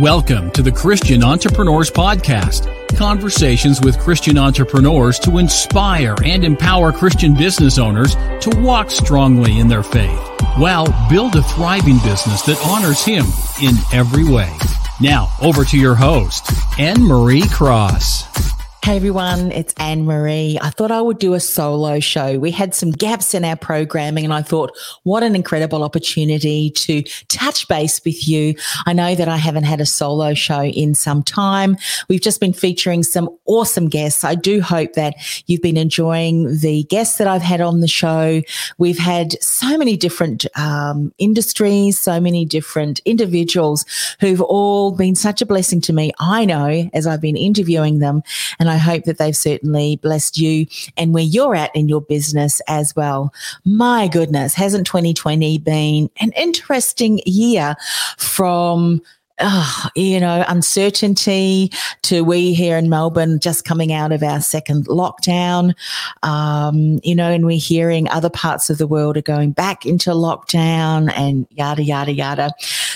Welcome to the Christian Entrepreneurs Podcast. Conversations with Christian entrepreneurs to inspire and empower Christian business owners to walk strongly in their faith while build a thriving business that honors Him in every way. Now, over to your host, Annemarie Cross. Hey everyone, it's Annemarie. I thought I would do a solo show. We had some gaps in our programming, and I thought, what an incredible opportunity to touch base with you. I know that I haven't had a solo show in some time. We've just been featuring some awesome guests. I do hope that you've been enjoying the guests that I've had on the show. We've had so many different um, industries, so many different individuals who've all been such a blessing to me. I know as I've been interviewing them, and I hope that they've certainly blessed you and where you're at in your business as well. My goodness, hasn't 2020 been an interesting year from Oh, you know, uncertainty to we here in Melbourne just coming out of our second lockdown. Um, you know, and we're hearing other parts of the world are going back into lockdown and yada, yada, yada.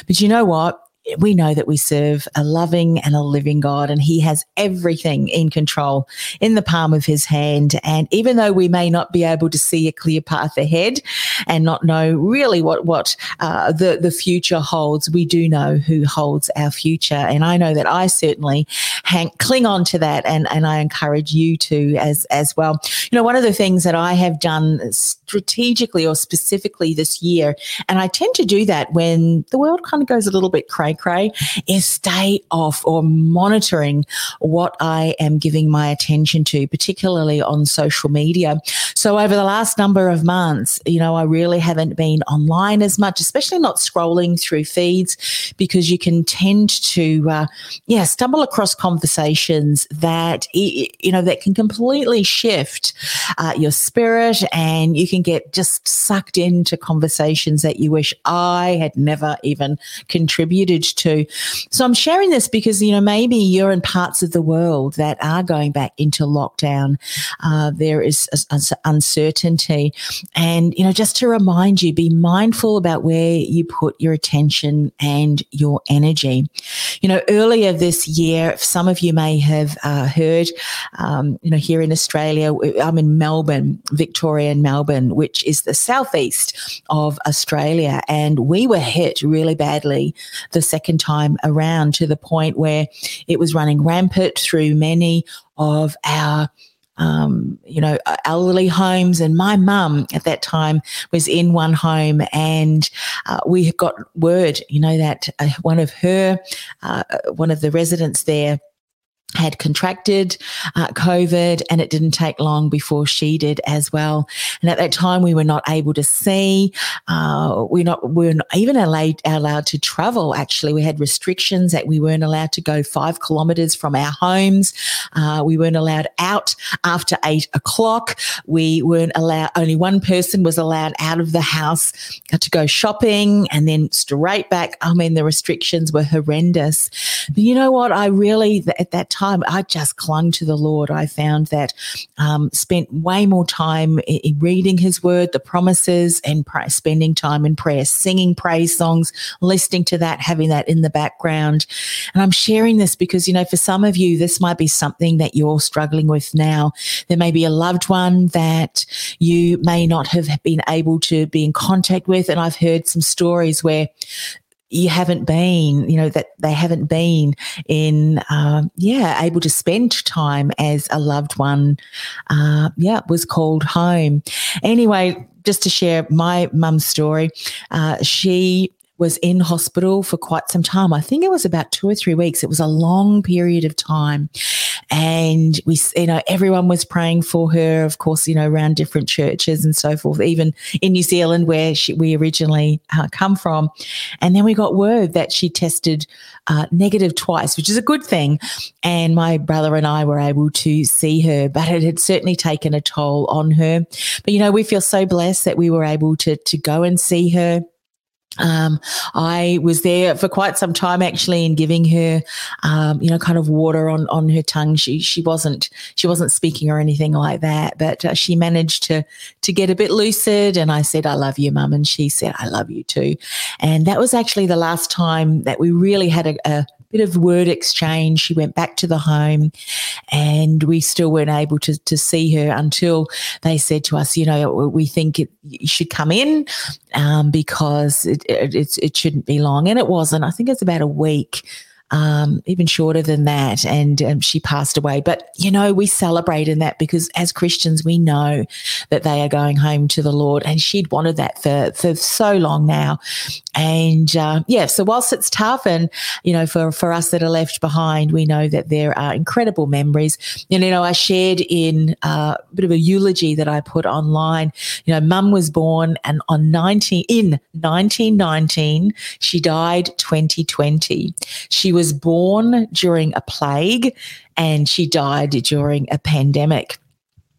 But you know what? We know that we serve a loving and a living God, and He has everything in control in the palm of His hand. And even though we may not be able to see a clear path ahead and not know really what what uh, the the future holds, we do know who holds our future. And I know that I certainly hang, cling on to that, and and I encourage you to as as well. You know, one of the things that I have done strategically or specifically this year, and I tend to do that when the world kind of goes a little bit cray cray, is stay off or monitoring what I am giving my attention to, particularly on social media. So over the last number of months, you know, I really haven't been online as much, especially not scrolling through feeds, because you can tend to, uh, yeah, stumble across conversations that, you know, that can completely shift uh, your spirit and you can get just sucked into conversations that you wish I had never even contributed to. So I'm sharing this because, you know, maybe you're in parts of the world that are going back into lockdown. Uh, there is uncertainty. And, you know, just to remind you, be mindful about where you put your attention and your energy. You know, earlier this year, some of you may have uh, heard, um, you know, here in Australia, I'm in Melbourne, Victoria and Melbourne, which is the southeast of Australia. And we were hit really badly the second time around to the point where it was running rampant through many of our um, you know, elderly homes. And my mum at that time was in one home, and uh, we got word, you know, that uh, one of her, uh, one of the residents there had contracted uh, COVID, and it didn't take long before she did as well. And at that time, we were not able to see. Uh, we not we were not even allowed allowed to travel. Actually, we had restrictions that we weren't allowed to go five kilometres from our homes. Uh, we weren't allowed out after eight o'clock. We weren't allowed. Only one person was allowed out of the house to go shopping, and then straight back. I mean, the restrictions were horrendous. But you know what? I really at that time, I just clung to the Lord. I found that um, spent way more time in, in reading His Word, the promises, and spending time in prayer, singing praise songs, listening to that, having that in the background. And I'm sharing this because, you know, for some of you, this might be something that you're struggling with now. There may be a loved one that you may not have been able to be in contact with. And I've heard some stories where you haven't been, you know, that they haven't been in, uh, yeah, able to spend time as a loved one, uh, yeah, was called home. Anyway, just to share my mum's story, uh, she was in hospital for quite some time. I think it was about two or three weeks. It was a long period of time. And we, you know, everyone was praying for her, of course, you know, around different churches and so forth, even in New Zealand where she, we originally uh, come from. And then we got word that she tested uh, negative twice, which is a good thing. And my brother and I were able to see her, but it had certainly taken a toll on her. But, you know, we feel so blessed that we were able to, to go and see her um, I was there for quite some time actually in giving her, um, you know, kind of water on, on her tongue. She, she wasn't, she wasn't speaking or anything like that, but uh, she managed to, to get a bit lucid. And I said, I love you, mum. And she said, I love you too. And that was actually the last time that we really had a, a bit of word exchange. She went back to the home and we still weren't able to, to see her until they said to us, you know, we think it, you should come in um, because it, it, it shouldn't be long. And it wasn't. I think it's about a week um, even shorter than that. And um, she passed away. But, you know, we celebrate in that because as Christians, we know that they are going home to the Lord. And she'd wanted that for, for so long now. And uh, yeah, so whilst it's tough and, you know, for, for us that are left behind, we know that there are incredible memories. And, you know, I shared in uh, a bit of a eulogy that I put online. You know, mum was born and on 19, in 1919, she died 2020. She was born during a plague and she died during a pandemic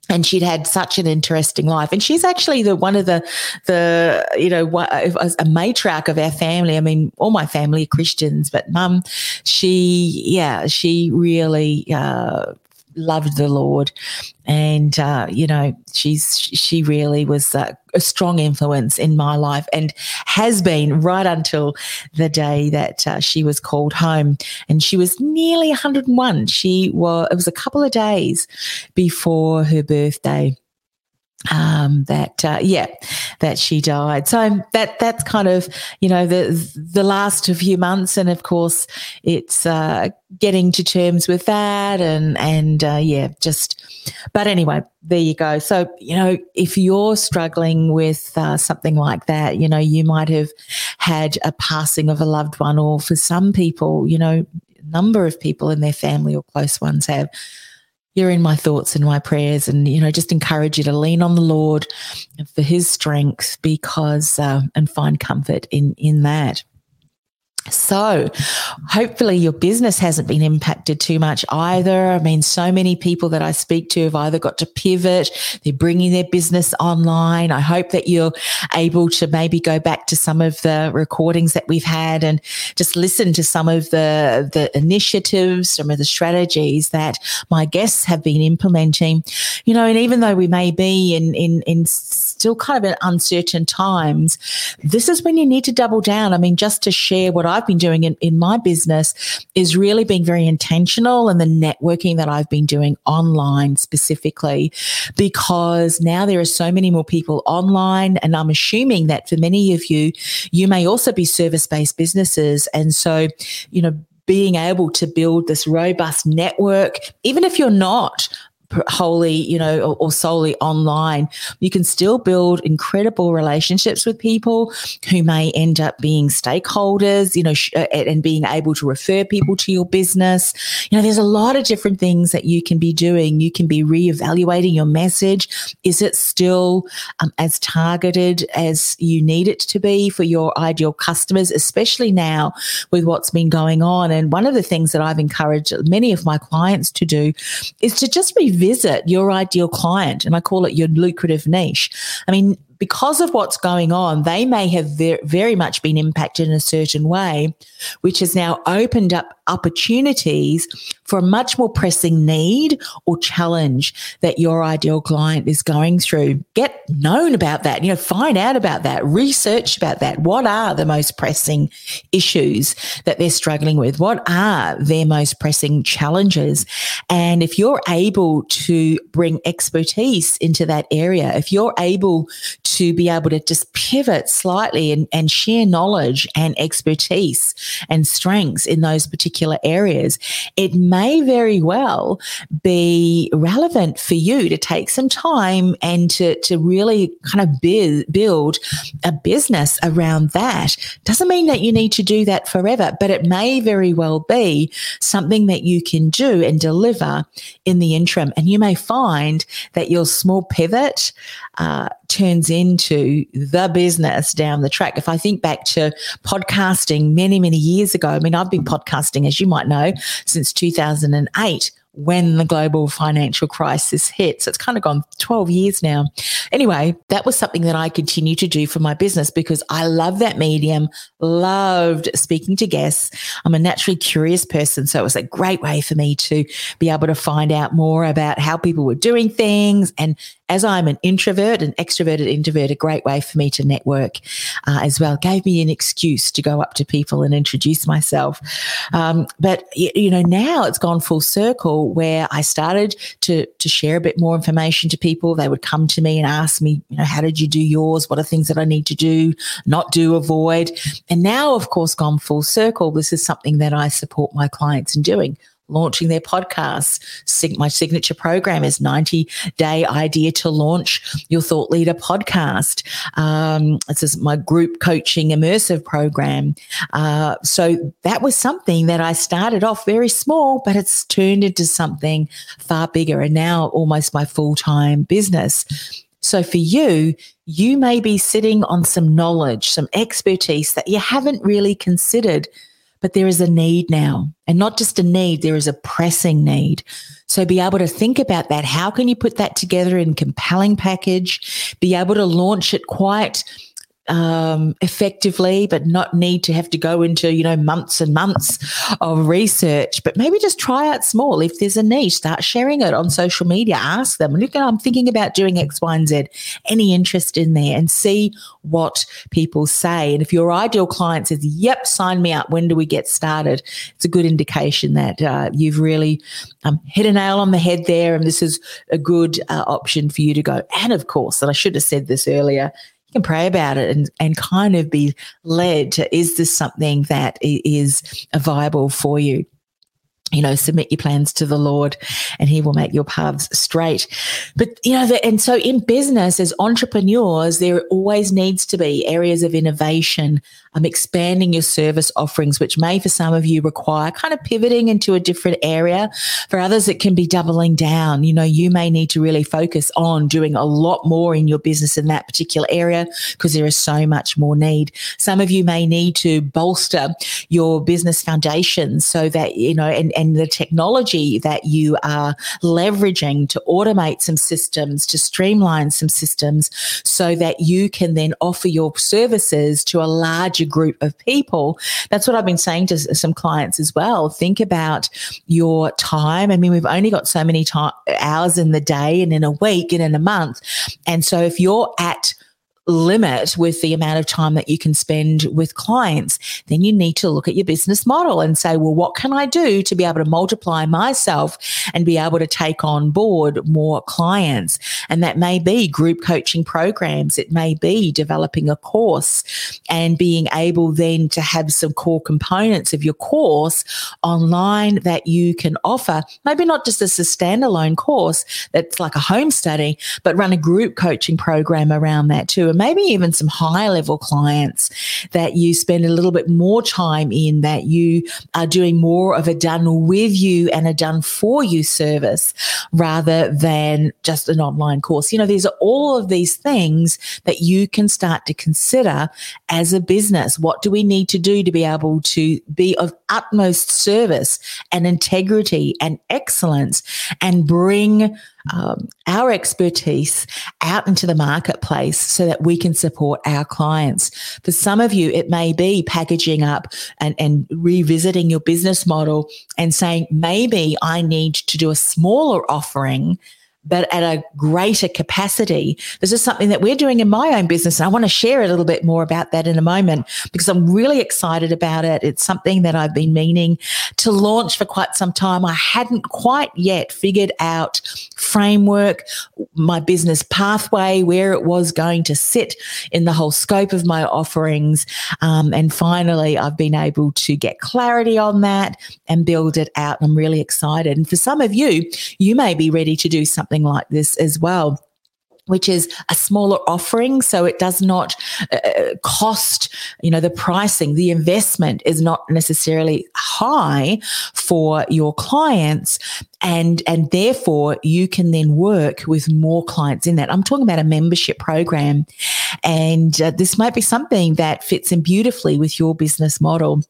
and she'd had such an interesting life. And she's actually the one of the the you know a matriarch of our family. I mean all my family are christians but mum she yeah she really uh, loved the Lord, and uh, you know she's she really was uh, a strong influence in my life and has been right until the day that uh, she was called home, and she was nearly 101. She was it was a couple of days before her birthday um, that uh, yeah that she died. So that that's kind of you know the the last few months. And of course it's uh, getting to terms with that. And and uh, yeah just but anyway there you go. So you know if you're struggling with uh, something like that you know you might have had a passing of a loved one or for some people you know number of people in their family or close ones have you're in my thoughts and my prayers and you know just encourage you to lean on the lord for his strength because uh, and find comfort in in that so, hopefully, your business hasn't been impacted too much either. I mean, so many people that I speak to have either got to pivot, they're bringing their business online. I hope that you're able to maybe go back to some of the recordings that we've had and just listen to some of the, the initiatives, some of the strategies that my guests have been implementing. You know, and even though we may be in, in, in still kind of in uncertain times, this is when you need to double down. I mean, just to share what I've been doing in, in my business is really being very intentional and the networking that I've been doing online specifically, because now there are so many more people online. And I'm assuming that for many of you, you may also be service based businesses. And so, you know, being able to build this robust network, even if you're not wholly, you know, or, or, solely online, you can still build incredible relationships with people who may end up being stakeholders, you know, sh- uh, and being able to refer people to your business. You know, there's a lot of different things that you can be doing. You can be reevaluating your message. Is it still um, as targeted as you need it to be for your ideal customers, especially now with what's been going on? And one of the things that I've encouraged many of my clients to do is to just be visit your ideal client, and I call it your lucrative niche. I mean, because of what's going on, they may have very, much been impacted in a certain way, which has now opened up opportunities for a much more pressing need or challenge that your ideal client is going through. Get known about that, you know, find out about that, research about that. What are the most pressing issues that they're struggling with? What are their most pressing challenges? And if you're able to bring expertise into that area, if you're able to be able to just pivot slightly and, and share knowledge and expertise and strengths in those particular areas, it may very well be relevant for you to take some time and to, to really kind of build a business around that. Doesn't mean that you need to do that forever, but it may very well be something that you can do and deliver in the interim. And you may find that your small pivot uh, turns into the business down the track. If I think back to podcasting many, many years ago, I mean, I've been podcasting, as you might know, since 2008 when the global financial crisis hit. So it's kind of gone 12 years now. Anyway, that was something that I continue to do for my business because I love that medium, loved speaking to guests. I'm a naturally curious person. So it was a great way for me to be able to find out more about how people were doing things and as I'm an introvert, an extroverted introvert, a great way for me to network uh, as well. Gave me an excuse to go up to people and introduce myself. Um, but you know, now it's gone full circle where I started to to share a bit more information to people. They would come to me and ask me, you know, how did you do yours? What are things that I need to do, not do, avoid? And now, of course, gone full circle. This is something that I support my clients in doing launching their podcast. My signature program is 90 day idea to launch your thought leader podcast. Um, this is my group coaching immersive program. Uh, so that was something that I started off very small, but it's turned into something far bigger and now almost my full time business. So for you, you may be sitting on some knowledge, some expertise that you haven't really considered but there is a need now and not just a need, there is a pressing need. So be able to think about that. How can you put that together in compelling package? Be able to launch it quite um, effectively, but not need to have to go into, you know, months and months of research, but maybe just try out small. If there's a niche, start sharing it on social media. Ask them, look, I'm thinking about doing X, Y, and Z. Any interest in there and see what people say. And if your ideal client says, yep, sign me up, when do we get started? It's a good indication that uh, you've really um, hit a nail on the head there. And this is a good uh, option for you to go. And of course, and I should have said this earlier, you can pray about it and, and kind of be led to is this something that is viable for you? You know, submit your plans to the Lord and he will make your paths straight. But, you know, the, and so in business as entrepreneurs, there always needs to be areas of innovation, um, expanding your service offerings, which may for some of you require kind of pivoting into a different area. For others, it can be doubling down. You know, you may need to really focus on doing a lot more in your business in that particular area because there is so much more need. Some of you may need to bolster your business foundations so that, you know, and, and the technology that you are leveraging to automate some systems, to streamline some systems so that you can then offer your services to a larger group of people. That's what I've been saying to some clients as well. Think about your time. I mean, we've only got so many time, hours in the day and in a week and in a month. And so if you're at limit with the amount of time that you can spend with clients, then you need to look at your business model and say, well, what can I do to be able to multiply myself and be able to take on board more clients? And that may be group coaching programs. It may be developing a course and being able then to have some core components of your course online that you can offer. Maybe not just as a standalone course that's like a home study, but run a group coaching program around that too maybe even some higher level clients that you spend a little bit more time in, that you are doing more of a done with you and a done for you service rather than just an online course. You know, these are all of these things that you can start to consider as a business. What do we need to do to be able to be of utmost service and integrity and excellence and bring um, our expertise out into the marketplace so that we can support our clients. For some of you, it may be packaging up and, and revisiting your business model and saying, maybe I need to do a smaller offering but at a greater capacity. This is something that we're doing in my own business. And I want to share a little bit more about that in a moment because I'm really excited about it. It's something that I've been meaning to launch for quite some time. I hadn't quite yet figured out framework, my business pathway, where it was going to sit in the whole scope of my offerings. Um, and finally, I've been able to get clarity on that and build it out. I'm really excited. And for some of you, you may be ready to do something something like this as well which is a smaller offering. So it does not uh, uh, cost, you know, the pricing, the investment is not necessarily high for your clients. And, and therefore you can then work with more clients in that. I'm talking about a membership program and uh, this might be something that fits in beautifully with your business model.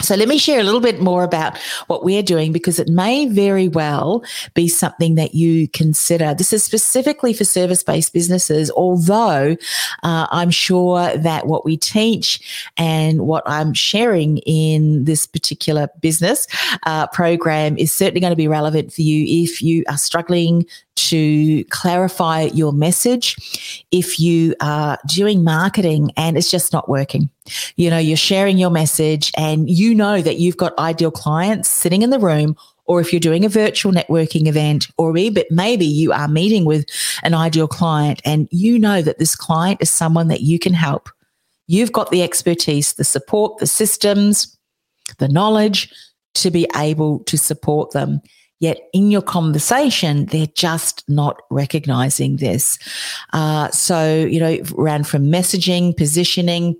So let me share a little bit more about what we're doing because it may very well be something that you consider. This is specifically for service based businesses, although uh, I'm sure that what we teach and what I'm sharing in this particular business uh, program is certainly going to be relevant for you if you are struggling to clarify your message. If you are doing marketing and it's just not working, you know, you're sharing your message and you know that you've got ideal clients sitting in the room or if you're doing a virtual networking event, or maybe, you are meeting with an ideal client and you know that this client is someone that you can help. You've got the expertise, the support, the systems, the knowledge to be able to support them. Yet in your conversation, they're just not recognizing this. Uh, so, you know, ran from messaging, positioning,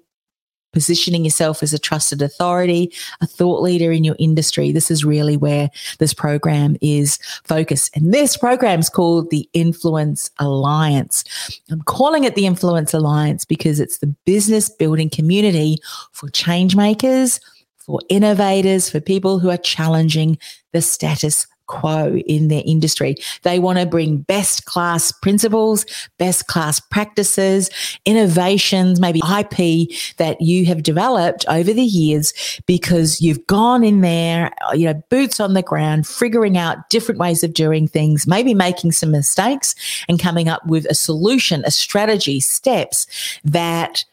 positioning yourself as a trusted authority, a thought leader in your industry. This is really where this program is focused. And this program is called the Influence Alliance. I'm calling it the Influence Alliance because it's the business building community for change makers, for innovators, for people who are challenging the status quo in their industry. They want to bring best class principles, best class practices, innovations, maybe IP that you have developed over the years because you've gone in there, uh, you know, boots on the ground, figuring out different ways of doing things, maybe making some mistakes and coming up with a solution, a strategy, steps that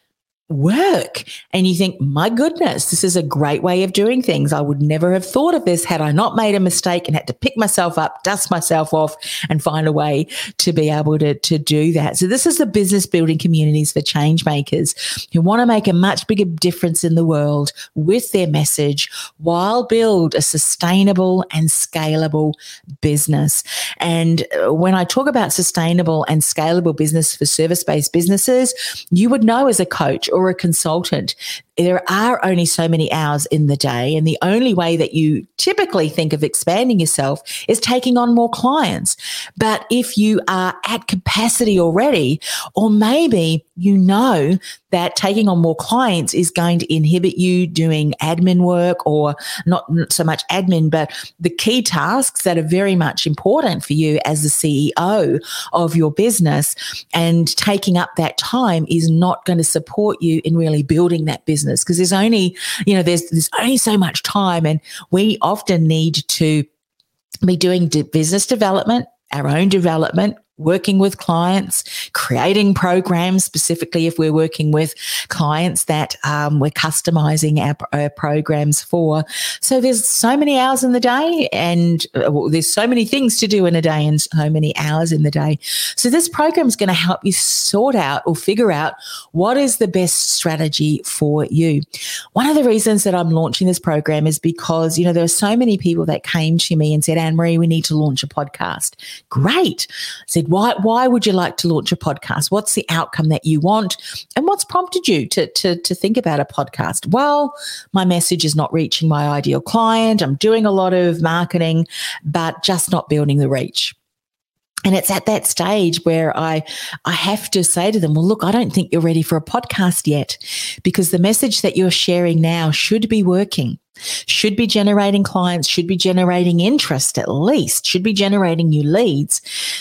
work. And you think, my goodness, this is a great way of doing things. I would never have thought of this had I not made a mistake and had to pick myself up, dust myself off, and find a way to be able to, to do that. So, this is the business building communities for change makers who want to make a much bigger difference in the world with their message while build a sustainable and scalable business. And uh, when I talk about sustainable and scalable business for service based businesses, you would know as a coach or a consultant there are only so many hours in the day. And the only way that you typically think of expanding yourself is taking on more clients. But if you are at capacity already, or maybe you know that taking on more clients is going to inhibit you doing admin work or not so much admin, but the key tasks that are very much important for you as the CEO of your business and taking up that time is not going to support you in really building that business business because there's only, you know, there's there's only so much time and we often need to be doing business development, our own development, working with clients, creating programs, specifically if we're working with clients that um, we're customizing our, our, programs for. So there's so many hours in the day, and uh, well, there's so many things to do in a day, and so many hours in the day. So this program is going to help you sort out or figure out what is the best strategy for you. One of the reasons that I'm launching this program is because you know there are so many people that came to me and said, Annemarie, we need to launch a podcast. Great. I said, why, why would you like to launch a podcast? What's the outcome that you want? And what's prompted you to, to, to think about a podcast? Well, my message is not reaching my ideal client. I'm doing a lot of marketing, but just not building the reach. And it's at that stage where I I have to say to them, well, look, I don't think you're ready for a podcast yet because the message that you're sharing now should be working should be generating clients, should be generating interest at least, should be generating new leads.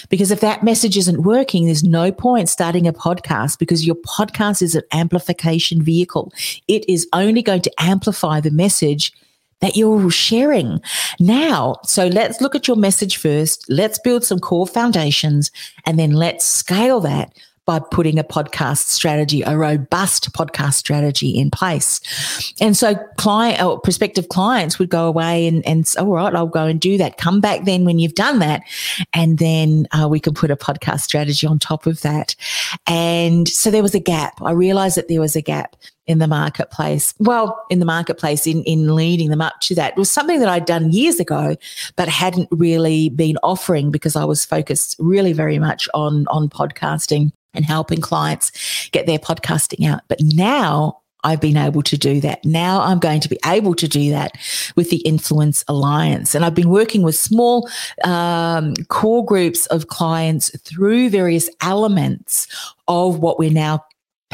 Because if that message isn't working, there's no point starting a podcast because your podcast is an amplification vehicle. It is only going to amplify the message that you're sharing now. So let's look at your message first. Let's build some core foundations and then let's scale that by putting a podcast strategy, a robust podcast strategy in place. And so client or prospective clients would go away and, and all right, I'll go and do that. Come back then when you've done that. And then uh, we could put a podcast strategy on top of that. And so there was a gap. I realized that there was a gap in the marketplace. Well, in the marketplace, in, in leading them up to that it was something that I'd done years ago, but hadn't really been offering because I was focused really very much on, on podcasting and helping clients get their podcasting out. But now I've been able to do that. Now I'm going to be able to do that with the Influence Alliance. And I've been working with small um, core groups of clients through various elements of what we're now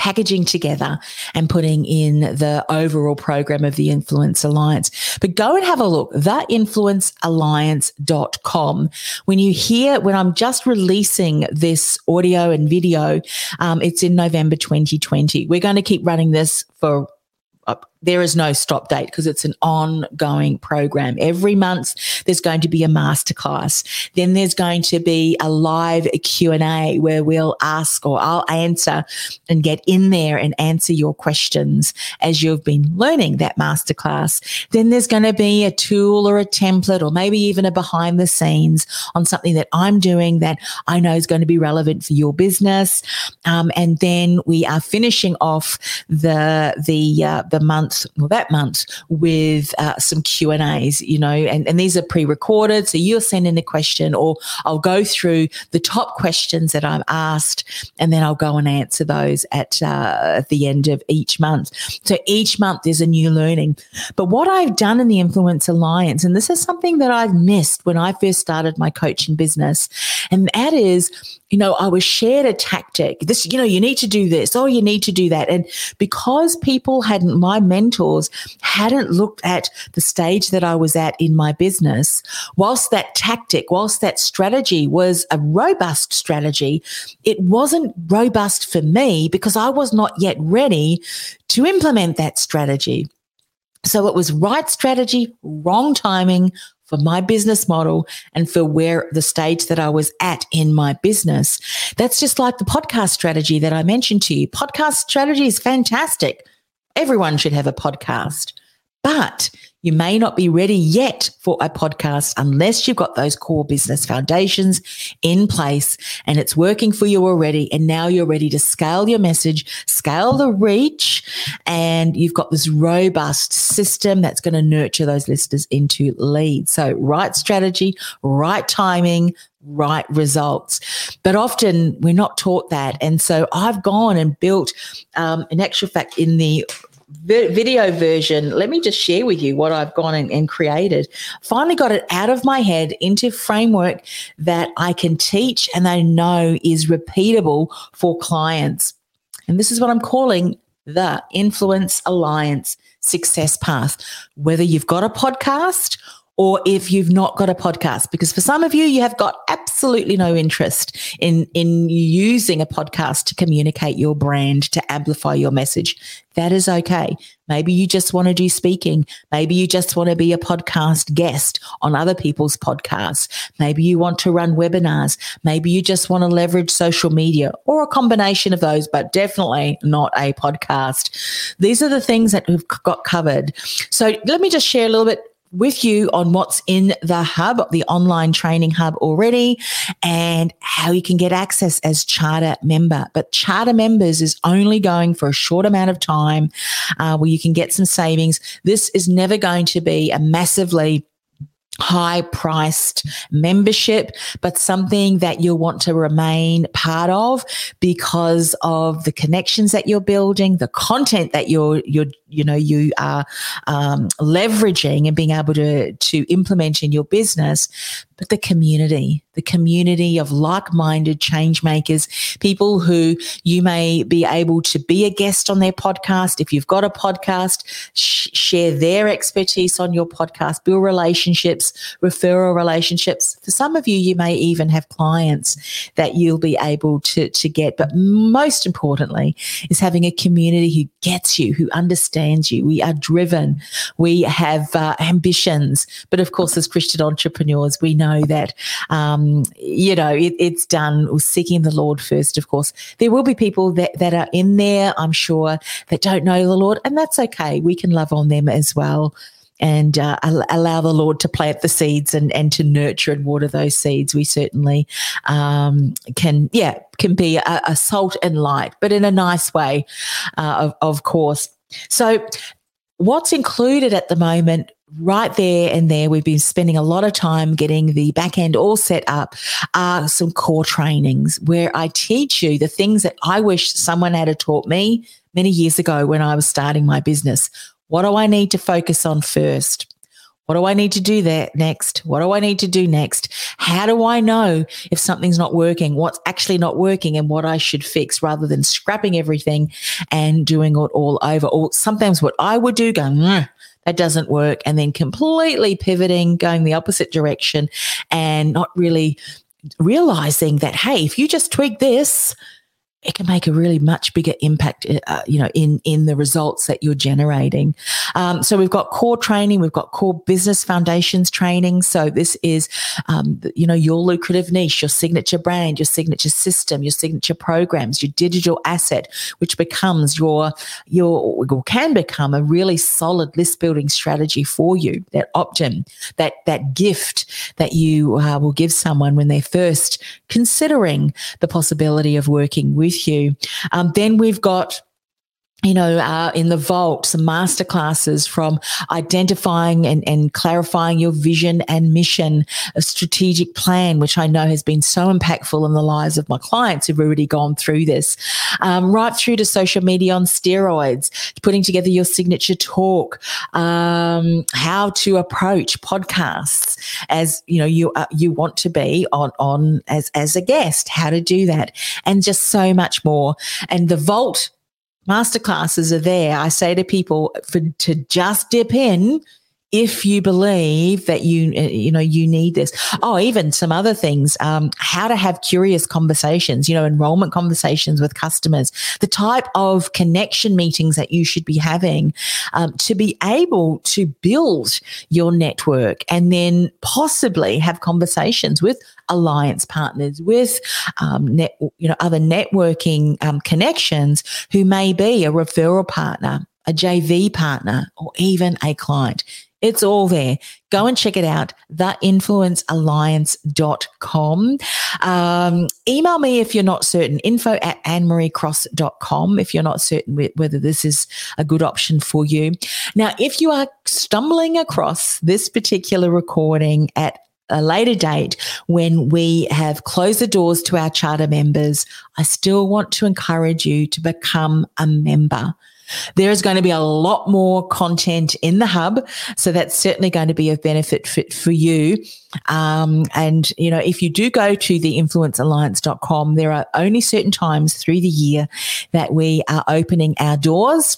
packaging together and putting in the overall program of the Influence Alliance. But go and have a look, theinfluencealliance.com. When you hear, when I'm just releasing this audio and video, um, it's in November 2020. We're going to keep running this for there is no stop date because it's an ongoing program. Every month there's going to be a masterclass. Then there's going to be a live Q&A where we'll ask or I'll answer and get in there and answer your questions as you've been learning that masterclass. Then there's going to be a tool or a template or maybe even a behind the scenes on something that I'm doing that I know is going to be relevant for your business. Um, and then we are finishing off the the uh, the month well that month with uh, some Q and A's. You know, and, and these are pre-recorded, so you'll send in a question, or I'll go through the top questions that I'm asked, and then I'll go and answer those at uh, at the end of each month. So each month there's a new learning. But what I've done in the Influence Alliance, and this is something that I've missed when I first started my coaching business, and that is you know, I was shared a tactic. This, you know, you need to do this. Oh, you need to do that. And because people hadn't, my mentors hadn't looked at the stage that I was at in my business, whilst that tactic, whilst that strategy was a robust strategy, it wasn't robust for me because I was not yet ready to implement that strategy. So it was right strategy, wrong timing, for my business model and for where the stage that I was at in my business. That's just like the podcast strategy that I mentioned to you. Podcast strategy is fantastic. Everyone should have a podcast, but you may not be ready yet for a podcast unless you've got those core business foundations in place and it's working for you already. And now you're ready to scale your message, scale the reach, and you've got this robust system that's going to nurture those listeners into leads. So, right strategy, right timing, right results. But often we're not taught that. And so I've gone and built, um, in actual fact, in the video version, let me just share with you what I've gone and, and, created. Finally got it out of my head into framework that I can teach and I know is repeatable for clients. And this is what I'm calling the Influence Alliance Success Path. Whether you've got a podcast or if you've not got a podcast because for some of you you have got absolutely no interest in in using a podcast to communicate your brand to amplify your message. That is okay. Maybe you just want to do speaking. Maybe you just want to be a podcast guest on other people's podcasts. Maybe you want to run webinars. Maybe you just want to leverage social media or a combination of those but definitely not a podcast. These are the things that we've got covered. So let me just share a little bit with you on what's in the hub, the online training hub already, and how you can get access as charter member. But charter members is only going for a short amount of time uh, where you can get some savings. This is never going to be a massively high priced membership, but something that you'll want to remain part of because of the connections that you're building, the content that you're, you're, you know, you are um, leveraging and being able to, to implement in your business, but the community, the community of like minded change makers, people who you may be able to be a guest on their podcast. If you've got a podcast, sh- share their expertise on your podcast, build relationships, referral relationships. For some of you, you may even have clients that you'll be able to, to get. But most importantly, is having a community who gets you, who understands you. We are driven, we have uh, ambitions. But of course, as Christian entrepreneurs, we know know that, um, you know, it, it's done seeking the Lord first, of course. There will be people that, that are in there, I'm sure, that don't know the Lord, and that's okay. We can love on them as well and uh, allow the Lord to plant the seeds and, and to nurture and water those seeds. We certainly um, can, yeah, can be a, a, salt and light, but in a nice way, uh, of, of course. So, what's included at the moment right there and there, we've been spending a lot of time getting the back end all set up, are some core trainings where I teach you the things that I wish someone had taught me many years ago when I was starting my business. What do I need to focus on first? What do I need to do there next? What do I need to do next? How do I know if something's not working, what's actually not working and what I should fix rather than scrapping everything and doing it all over? Or sometimes what I would do, going, mm, that doesn't work, and then completely pivoting, going the opposite direction, and not really realizing that, hey, if you just tweak this, it can make a really much bigger impact, uh, you know, in in the results that you're generating. Um, so we've got core training, we've got core business foundations training. So this is, um, you know, your lucrative niche, your signature brand, your signature system, your signature programs, your digital asset, which becomes your your can become a really solid list building strategy for you. That opt-in, that that gift that you uh, will give someone when they're first considering the possibility of working with with you. Um, then we've got you know, uh, in the vault, some masterclasses from identifying and, and clarifying your vision and mission, a strategic plan, which I know has been so impactful in the lives of my clients who've already gone through this, um, right through to social media on steroids, putting together your signature talk, um, how to approach podcasts as you know you uh, you want to be on on as as a guest, how to do that, and just so much more. And the vault masterclasses are there. I say to people for to just dip in if you believe that you uh, you know you need this oh even some other things um, how to have curious conversations you know enrollment conversations with customers the type of connection meetings that you should be having um, to be able to build your network and then possibly have conversations with alliance partners with um, net, you know other networking um, connections who may be a referral partner a JV partner, or even a client. It's all there. Go and check it out, theinfluencealliance.com. Um, email me if you're not certain, info at annemariecross.com if you're not certain whether this is a good option for you. Now, if you are stumbling across this particular recording at a later date when we have closed the doors to our charter members, I still want to encourage you to become a member. There is going to be a lot more content in the hub. So that's certainly going to be of benefit for, for you. Um, and, you know, if you do go to the influencealliance.com, there are only certain times through the year that we are opening our doors.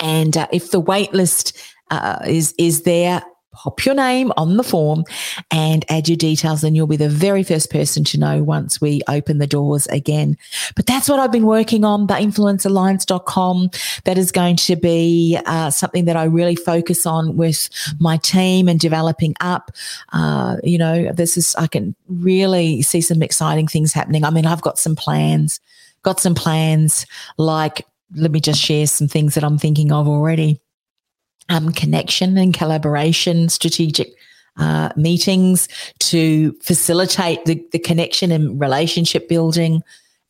And uh, if the wait list uh, is, is there, pop your name on the form and add your details and you'll be the very first person to know once we open the doors again. But that's what I've been working on, the influencealliance.com. That is going to be uh, something that I really focus on with my team and developing up. Uh, you know, this is, I can really see some exciting things happening. I mean, I've got some plans, got some plans like, let me just share some things that I'm thinking of already um, connection and collaboration, strategic uh, meetings to facilitate the, the connection and relationship building,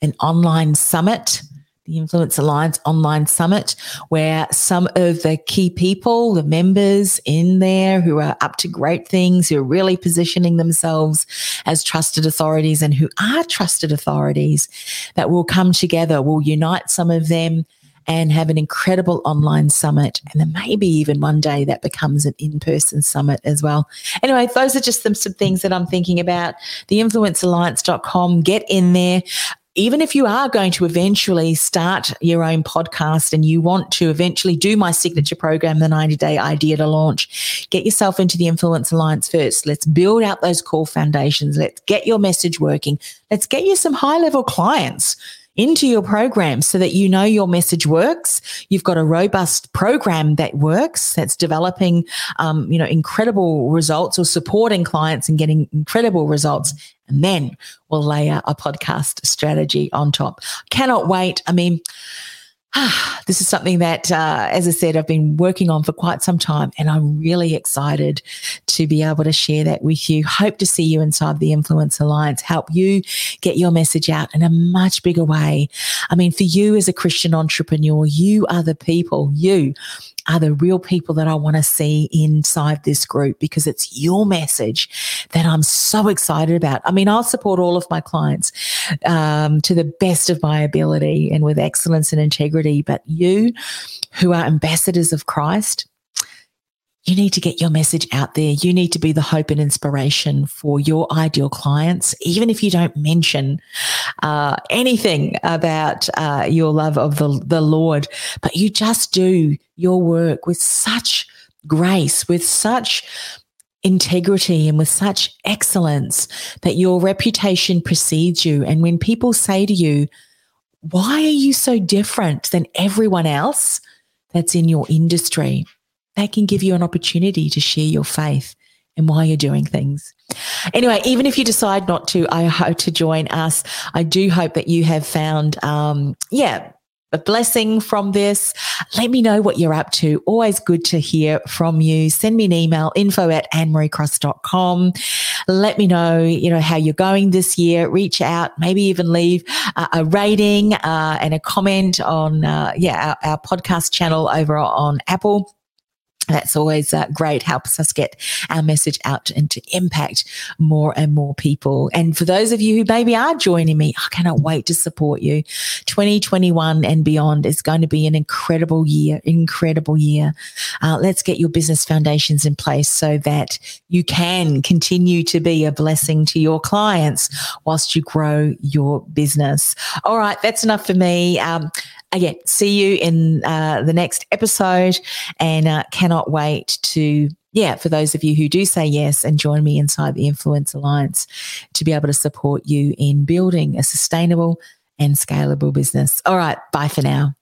an online summit, the Influence Alliance online summit, where some of the key people, the members in there who are up to great things, who are really positioning themselves as trusted authorities and who are trusted authorities, that will come together, will unite some of them and have an incredible online summit. And then maybe even one day that becomes an in person summit as well. Anyway, those are just some, some things that I'm thinking about. The influencealliance.com, get in there even if you are going to eventually start your own podcast and you want to eventually do my signature program, the 90 day idea to launch, get yourself into the Influence Alliance first. Let's build out those core foundations. Let's get your message working. Let's get you some high level clients into your program so that you know your message works. You've got a robust program that works, that's developing, um, you know, incredible results or supporting clients and getting incredible results. And then we'll layer a podcast strategy on top. Cannot wait. I mean, this is something that, uh, as I said, I've been working on for quite some time, and I'm really excited to be able to share that with you. Hope to see you inside the Influence Alliance, help you get your message out in a much bigger way. I mean, for you as a Christian entrepreneur, you are the people, you are the real people that I want to see inside this group because it's your message that I'm so excited about. I mean, I'll support all of my clients um, to the best of my ability and with excellence and integrity, but you who are ambassadors of Christ, you need to get your message out there. You need to be the hope and inspiration for your ideal clients, even if you don't mention uh, anything about uh, your love of the, the Lord, but you just do your work with such grace, with such integrity and with such excellence that your reputation precedes you. And when people say to you, why are you so different than everyone else that's in your industry? They can give you an opportunity to share your faith and why you're doing things. Anyway, even if you decide not to, I hope to join us. I do hope that you have found, um, yeah, a blessing from this. Let me know what you're up to. Always good to hear from you. Send me an email, info at annemariecross.com. Let me know, you know, how you're going this year. Reach out, maybe even leave uh, a rating uh, and a comment on, uh, yeah, our, our podcast channel over on Apple that's always uh, great. Helps us get our message out and to impact more and more people. And for those of you who maybe are joining me i cannot wait to support you. 2021 and beyond is going to be an incredible year incredible year. Uh, let's get your business foundations in place so that you can continue to be a blessing to your clients whilst you grow your business. All right that's enough for me. Um, again, see you in uh, the next episode and uh, cannot wait to, yeah, for those of you who do say yes and join me inside the Influence Alliance to be able to support you in building a sustainable and scalable business. All right, bye for now.